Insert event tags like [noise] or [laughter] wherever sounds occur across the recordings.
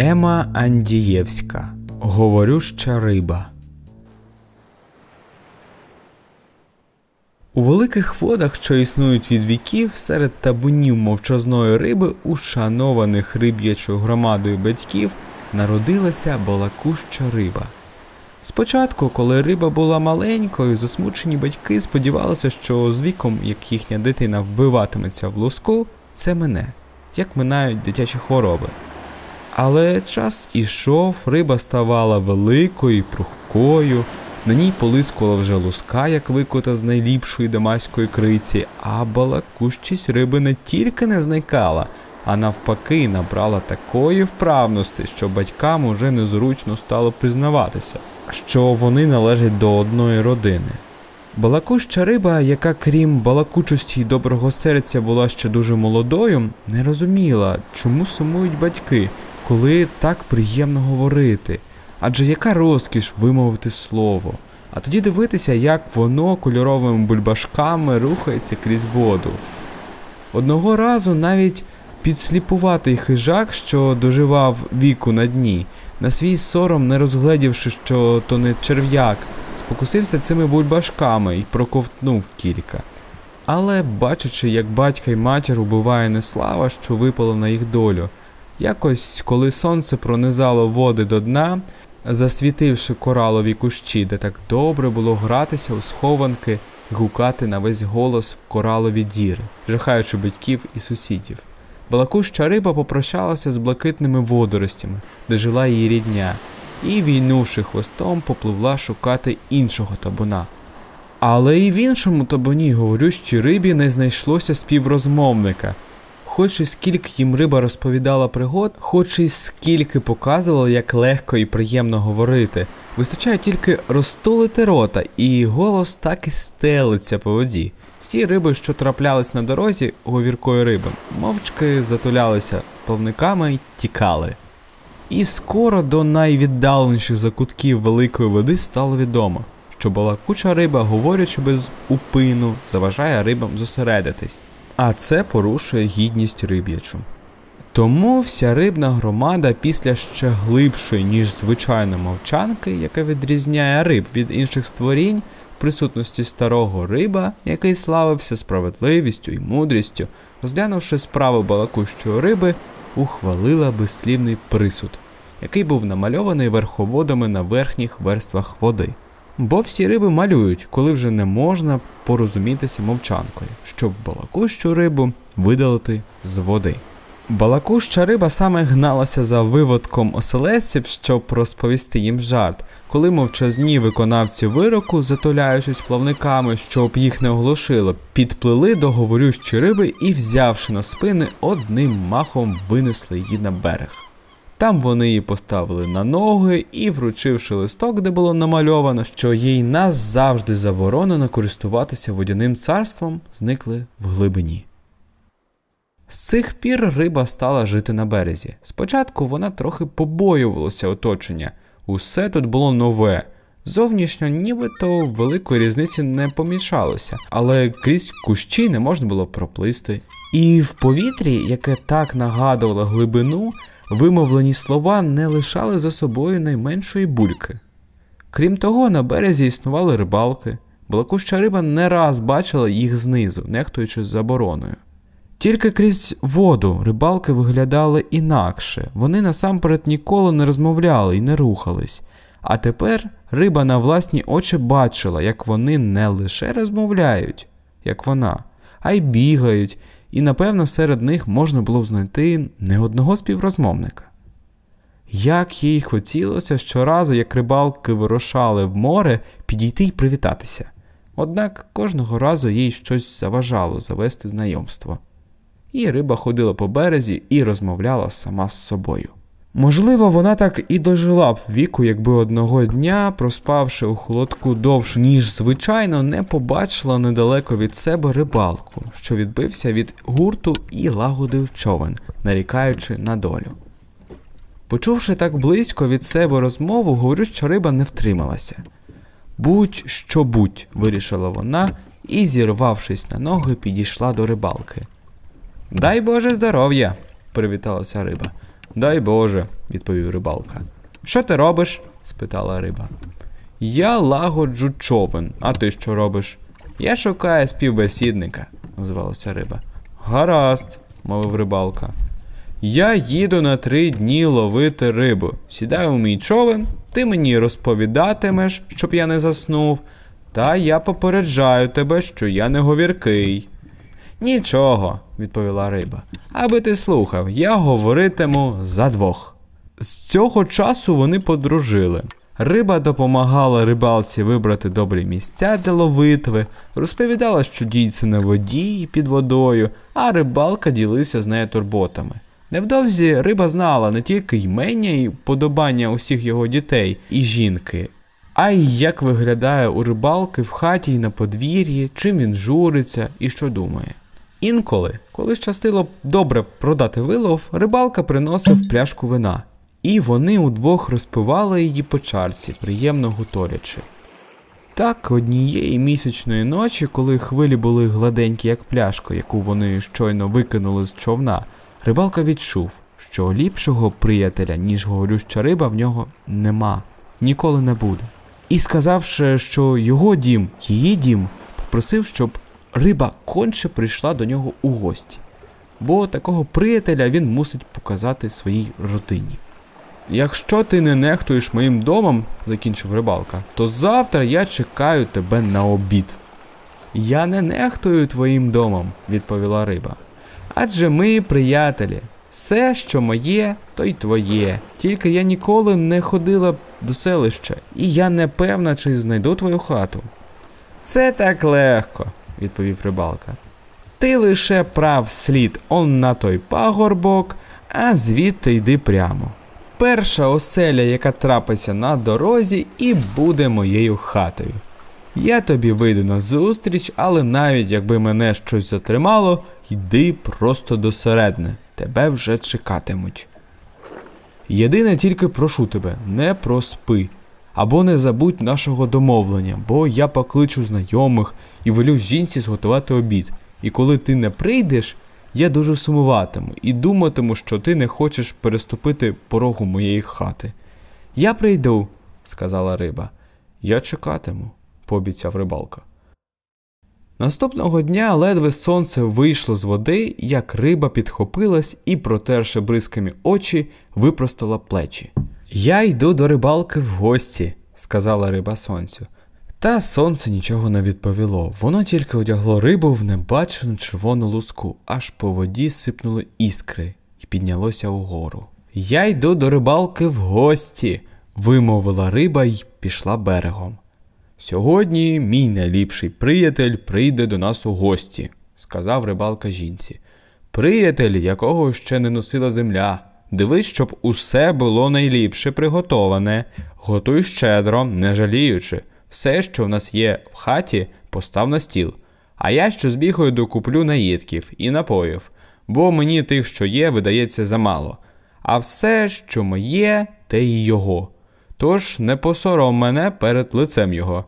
Ема Андієвська. Говорюща риба. У великих водах, що існують від віків, серед табунів мовчазної риби, ушанованих риб'ячою громадою батьків, народилася балакуща риба. Спочатку, коли риба була маленькою, засмучені батьки сподівалися, що з віком, як їхня дитина вбиватиметься в луску, це мине, як минають дитячі хвороби. Але час ішов, риба ставала великою, і прухкою, на ній полискувала вже луска, як викота з найліпшої домаської криці, а балакущість риби не тільки не зникала, а навпаки набрала такої вправності, що батькам уже незручно стало признаватися, що вони належать до одної родини. Балакуща риба, яка крім балакучості й доброго серця була ще дуже молодою, не розуміла, чому сумують батьки, коли так приємно говорити. Адже яка розкіш вимовити слово, а тоді дивитися, як воно кольоровими бульбашками рухається крізь воду. Одного разу навіть підсліпуватий хижак, що доживав віку на дні, на свій сором, не розгледівши, що то не черв'як, спокусився цими бульбашками і проковтнув кілька. Але, бачачи, як батька й матір убиває неслава, що випала на їх долю, якось, коли сонце пронизало води до дна, засвітивши коралові кущі, де так добре було гратися у схованки, гукати на весь голос в коралові діри, жахаючи батьків і сусідів. Балакуща риба попрощалася з блакитними водоростями, де жила її рідня, і, війнувши хвостом, попливла шукати іншого табуна. Але і в іншому табуні говорющій рибі не знайшлося співрозмовника. Хоч і скільки їм риба розповідала пригод, хоч і скільки показувала, як легко і приємно говорити, вистачає тільки розтулити рота, і голос так і стелиться по воді. Всі риби, що траплялись на дорозі говіркої риби, мовчки затулялися плавниками й тікали. І скоро до найвіддаленіших закутків великої води стало відомо, що балакуча риба, говорячи без упину, заважає рибам зосередитись, а це порушує гідність риб'ячу. Тому вся рибна громада після ще глибшої, ніж звичайно мовчанки, яка відрізняє риб від інших створінь, в присутності старого риба, який славився справедливістю і мудрістю, розглянувши справу балакущої риби, ухвалила безслівний присуд, який був намальований верховодами на верхніх верствах води. Бо всі риби малюють, коли вже не можна порозумітися мовчанкою, щоб балакущу рибу видалити з води. Балакуща риба саме гналася за виводком оселедців, щоб розповісти їм жарт, коли мовчазні виконавці вироку, затуляючись плавниками, щоб їх не оглушило, підплили до говорющої риби і, взявши на спини, одним махом винесли її на берег. Там вони її поставили на ноги і, вручивши листок, де було намальовано, що їй назавжди заборонено користуватися водяним царством, зникли в глибині. З цих пір риба стала жити на березі. Спочатку вона трохи побоювалася оточення. Усе тут було нове. Зовнішньо нібито великої різниці не помічалося, але крізь кущі не можна було проплисти. І в повітрі, яке так нагадувало глибину, вимовлені слова не лишали за собою найменшої бульки. Крім того, на березі існували рибалки. Балакуща риба не раз бачила їх знизу, нехтуючи забороною. Тільки крізь воду рибалки виглядали інакше, вони насамперед ніколи не розмовляли і не рухались. А тепер риба на власні очі бачила, як вони не лише розмовляють, як вона, а й бігають, і напевно серед них можна було б знайти не одного співрозмовника. Як їй хотілося щоразу, як рибалки вирушали в море, підійти й привітатися. Однак кожного разу їй щось заважало завести знайомство і риба ходила по березі і розмовляла сама з собою. Можливо, вона так і дожила б віку, якби одного дня, проспавши у холодку довше, ніж звичайно, не побачила недалеко від себе рибалку, що відбився від гурту і лагодив човен, нарікаючи на долю. Почувши так близько від себе розмову, говорю, що риба не втрималася. Будь що будь, вирішила вона і, зірвавшись на ноги, підійшла до рибалки. Дай Боже здоров'я, привіталася риба. Дай Боже, відповів рибалка. Що ти робиш? спитала риба. Я лагоджу човен, а ти що робиш? Я шукаю співбесідника, озвалася риба. Гаразд, мовив рибалка. Я їду на три дні ловити рибу. Сідаю у мій човен, ти мені розповідатимеш, щоб я не заснув, та я попереджаю тебе, що я не говіркий. Нічого, відповіла риба. Аби ти слухав, я говоритиму за двох. З цього часу вони подружили. Риба допомагала рибалці вибрати добрі місця для ловитви, розповідала, що діється на воді і під водою, а рибалка ділився з нею турботами. Невдовзі риба знала не тільки ймення і подобання усіх його дітей і жінки, а й як виглядає у рибалки в хаті й на подвір'ї, чим він журиться і що думає. Інколи, коли щастило добре продати вилов, рибалка приносив пляшку вина, і вони удвох розпивали її по чарці, приємно гуторячи. Так, однієї місячної ночі, коли хвилі були гладенькі, як пляшка, яку вони щойно викинули з човна, рибалка відчув, що ліпшого приятеля, ніж голюща риба, в нього нема, ніколи не буде. І сказавши, що його дім, її дім, попросив, щоб риба конче прийшла до нього у гості, бо такого приятеля він мусить показати своїй родині. Якщо ти не нехтуєш моїм домом, закінчив рибалка, то завтра я чекаю тебе на обід. Я не нехтую твоїм домом, відповіла риба. Адже ми приятелі. Все, що моє, то й твоє. Тільки я ніколи не ходила до селища, і я не певна, чи знайду твою хату. Це так легко, відповів рибалка. Ти лише прав слід он на той пагорбок, а звідти йди прямо. Перша оселя, яка трапиться на дорозі, і буде моєю хатою. Я тобі вийду на зустріч, але навіть якби мене щось затримало, йди просто до середини, тебе вже чекатимуть. Єдине тільки прошу тебе, не проспи, або не забудь нашого домовлення, бо я покличу знайомих і велю жінці зготувати обід. І коли ти не прийдеш, я дуже сумуватиму і думатиму, що ти не хочеш переступити порогу моєї хати. Я прийду, сказала риба. Я чекатиму, пообіцяв рибалка. Наступного дня ледве сонце вийшло з води, як риба підхопилась і, протерши бризками очі, випростала плечі. Я йду до рибалки в гості, сказала риба сонцю. Та сонце нічого не відповіло. Воно тільки одягло рибу в небачену червону луску, аж по воді сипнули іскри і піднялося угору. Я йду до рибалки в гості, вимовила риба й пішла берегом. Сьогодні мій найліпший приятель прийде до нас у гості, сказав рибалка жінці. Приятель, якого ще не носила земля. Дивись, щоб усе було найліпше приготоване, готуй щедро, не жаліючи. Все, що в нас є в хаті, постав на стіл. А я що збігаю докуплю наїдків і напоїв, бо мені тих, що є, видається замало. А все, що моє, те й його. Тож не посором мене перед лицем його.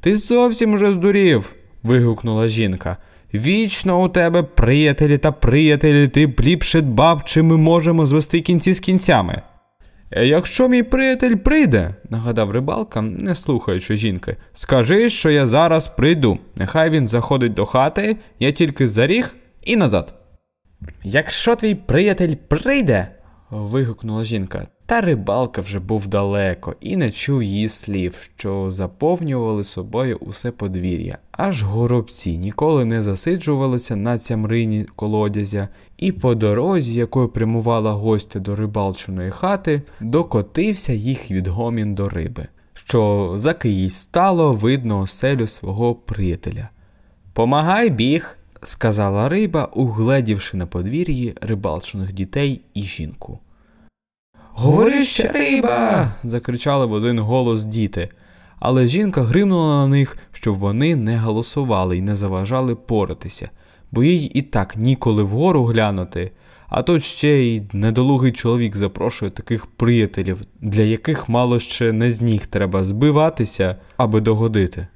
Ти зовсім уже здурів. вигукнула жінка. Вічно у тебе приятелі та приятелі, ти б ліпше дбав, чи ми можемо звести кінці з кінцями. «Е, Якщо мій приятель прийде, нагадав рибалка, не слухаючи жінки, скажи, що я зараз прийду. Нехай він заходить до хати, я тільки заріг і назад. Якщо твій приятель прийде, вигукнула жінка, та рибалка вже був далеко і не чув її слів, що заповнювали собою усе подвір'я. Аж горобці ніколи не засиджувалися на цямрині колодязя, і по дорозі, якою прямувала гостя до рибалчиної хати, докотився їх відгомін до риби, що за їй стало видно оселю свого приятеля. Помагай біг, сказала риба, угледівши на подвір'ї рибалчиних дітей і жінку. Говори ще риба. закричали в один голос діти. Але жінка гримнула на них, щоб вони не голосували і не заважали поратися, бо їй і так ніколи вгору глянути, а тут ще й недолугий чоловік запрошує таких приятелів, для яких мало ще не з ніг треба збиватися, аби догодити.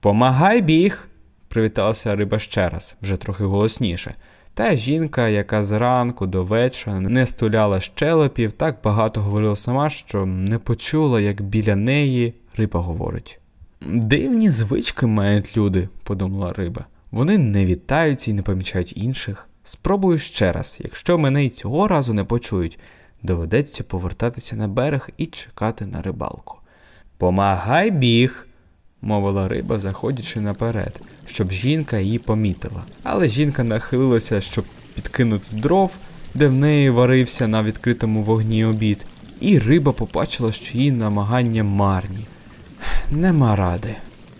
Помагай біг, привіталася риба ще раз, вже трохи голосніше. Та жінка, яка зранку до вечора не стуляла щелепів, так багато говорила сама, що не почула, як біля неї риба говорить. Дивні звички мають люди, подумала риба. Вони не вітаються і не помічають інших. Спробую ще раз, якщо мене й цього разу не почують, доведеться повертатися на берег і чекати на рибалку. Помагай біг, мовила риба, заходячи наперед, щоб жінка її помітила. Але жінка нахилилася, щоб підкинути дров, де в неї варився на відкритому вогні обід, і риба побачила, що її намагання марні. Нема ради,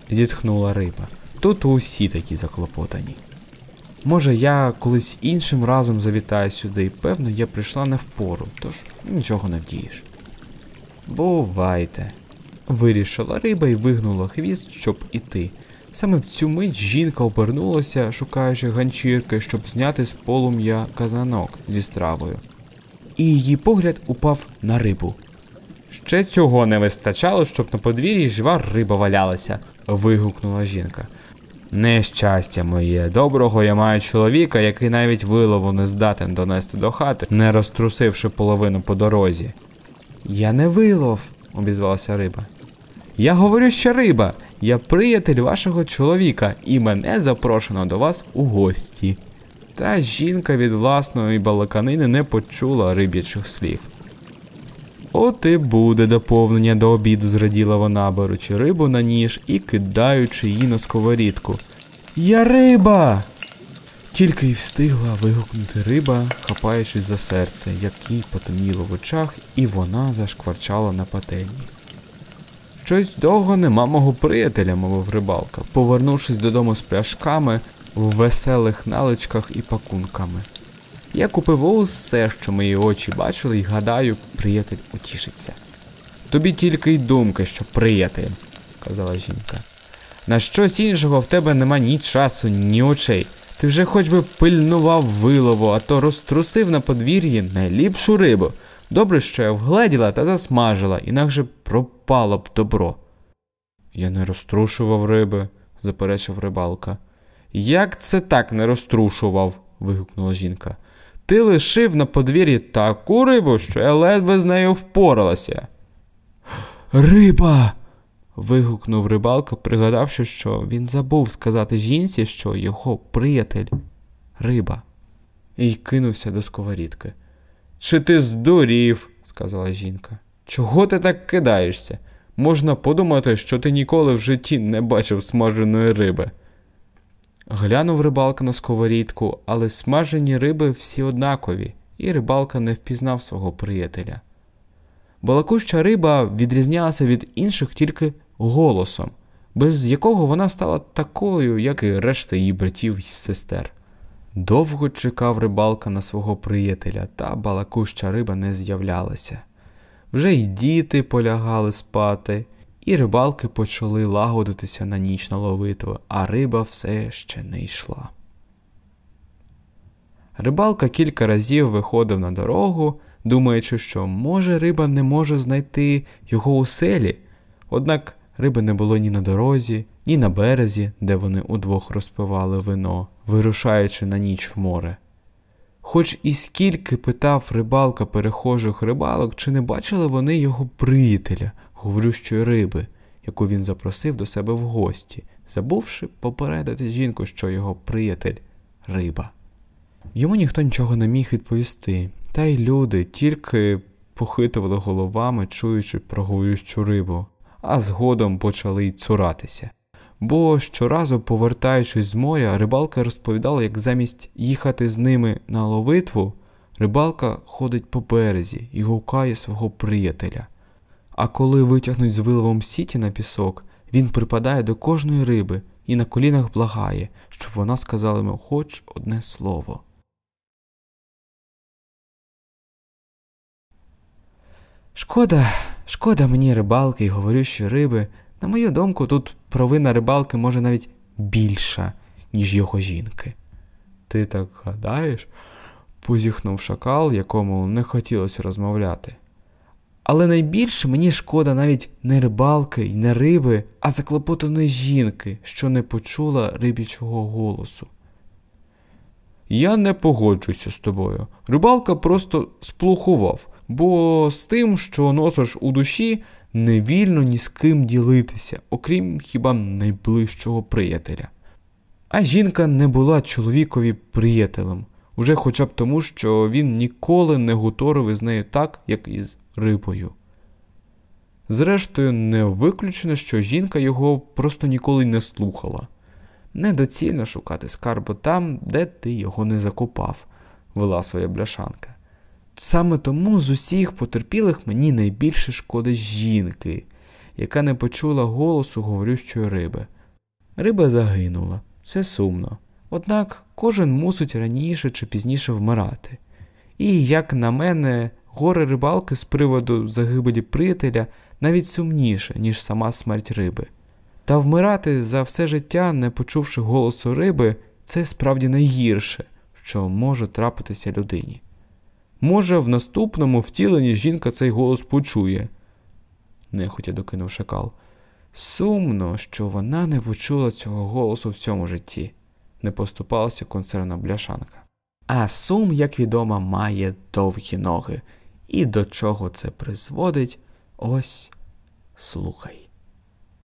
зітхнула риба. Тут усі такі заклопотані. Може, я колись іншим разом завітаю сюди, і певно, я прийшла не впору, тож нічого не вдієш. Бувайте, вирішила риба і вигнула хвіст, щоб іти. Саме в цю мить жінка обернулася, шукаючи ганчірки, щоб зняти з полум'я казанок зі стравою. І її погляд упав на рибу. Ще цього не вистачало, щоб на подвір'ї жива риба валялася, вигукнула жінка. Нещастя моє, доброго я маю чоловіка, який навіть вилову не здатен донести до хати, не розтрусивши половину по дорозі. Я не вилов, обізвалася риба. Я говорю, що риба, я приятель вашого чоловіка, і мене запрошено до вас у гості. Та жінка від власної балаканини не почула риб'ячих слів. От і буде доповнення до обіду, зраділа вона, беручи рибу на ніж і кидаючи її на сковорідку. Я риба! Тільки й встигла вигукнути риба, хапаючись за серце, як їй потемніло в очах, і вона зашкварчала на пательні. Щось довго нема мого приятеля, мовив рибалка, повернувшись додому з пляшками в веселих наличках і пакунками. Я купив усе, що мої очі бачили, і гадаю, приятель утішиться. Тобі тільки й думки, що приятель, казала жінка. На щось іншого в тебе нема ні часу, ні очей. Ти вже хоч би пильнував вилову, а то розтрусив на подвір'ї найліпшу рибу. Добре, що я вгледіла та засмажила, інакше пропало б добро. Я не розтрушував риби, заперечив рибалка. Як це так не розтрушував? вигукнула жінка. Ти лишив на подвір'ї таку рибу, що я ледве з нею впоралася. [gasps] Риба. Вигукнув рибалка, пригадавши, що він забув сказати жінці, що його приятель риба, і кинувся до сковорідки. Чи ти здурів, сказала жінка. Чого ти так кидаєшся? Можна подумати, що ти ніколи в житті не бачив смаженої риби. Глянув рибалка на сковорідку, але смажені риби всі однакові, і рибалка не впізнав свого приятеля. Балакуща риба відрізнялася від інших тільки голосом, без якого вона стала такою, як і решта її братів і сестер. Довго чекав рибалка на свого приятеля, та балакуща риба не з'являлася. Вже й діти полягали спати, і рибалки почали лагодитися на ніч на ловитву, а риба все ще не йшла. Рибалка кілька разів виходив на дорогу, думаючи, що може риба не може знайти його у селі, однак риби не було ні на дорозі, ні на березі, де вони удвох розпивали вино, вирушаючи на ніч в море. Хоч і скільки питав рибалка перехожих рибалок, чи не бачили вони його приятеля, говорющої риби, яку він запросив до себе в гості, забувши попередити жінку, що його приятель риба. Йому ніхто нічого не міг відповісти, та й люди тільки похитували головами, чуючи про говорющу рибу, а згодом почали й цуратися. Бо щоразу, повертаючись з моря, рибалка розповідала, як замість їхати з ними на ловитву, рибалка ходить по березі і гукає свого приятеля. А коли витягнуть з виловом сіті на пісок, він припадає до кожної риби і на колінах благає, щоб вона сказала йому хоч одне слово. Шкода, шкода мені рибалки і говорющі риби. На мою думку, тут провина рибалки може навіть більша, ніж його жінки. Ти так гадаєш? позіхнув шакал, якому не хотілося розмовляти. Але найбільше мені шкода навіть не рибалки і не риби, а заклопотаної жінки, що не почула рибічого голосу. Я не погоджуюся з тобою. Рибалка просто сплухував, бо з тим, що носиш у душі, не вільно ні з ким ділитися, окрім хіба найближчого приятеля. А жінка не була чоловікові приятелем, уже хоча б тому, що він ніколи не гуторив із нею так, як із рибою. Зрештою, не виключено, що жінка його просто ніколи не слухала. Недоцільно шукати скарбу там, де ти його не закопав, вела своя бляшанка. Саме тому з усіх потерпілих мені найбільше шкода жінки, яка не почула голосу говорющої риби. Риба загинула, це сумно. Однак кожен мусить раніше чи пізніше вмирати. І, як на мене, горе рибалки з приводу загибелі приятеля навіть сумніше, ніж сама смерть риби. Та вмирати за все життя, не почувши голосу риби, це справді найгірше, що може трапитися людині. Може, в наступному втіленні жінка цей голос почує, нехотя докинув шакал. Сумно, що вона не почула цього голосу в цьому житті, не поступалася концерна бляшанка. А сум, як відомо, має довгі ноги. І до чого це призводить, ось слухай.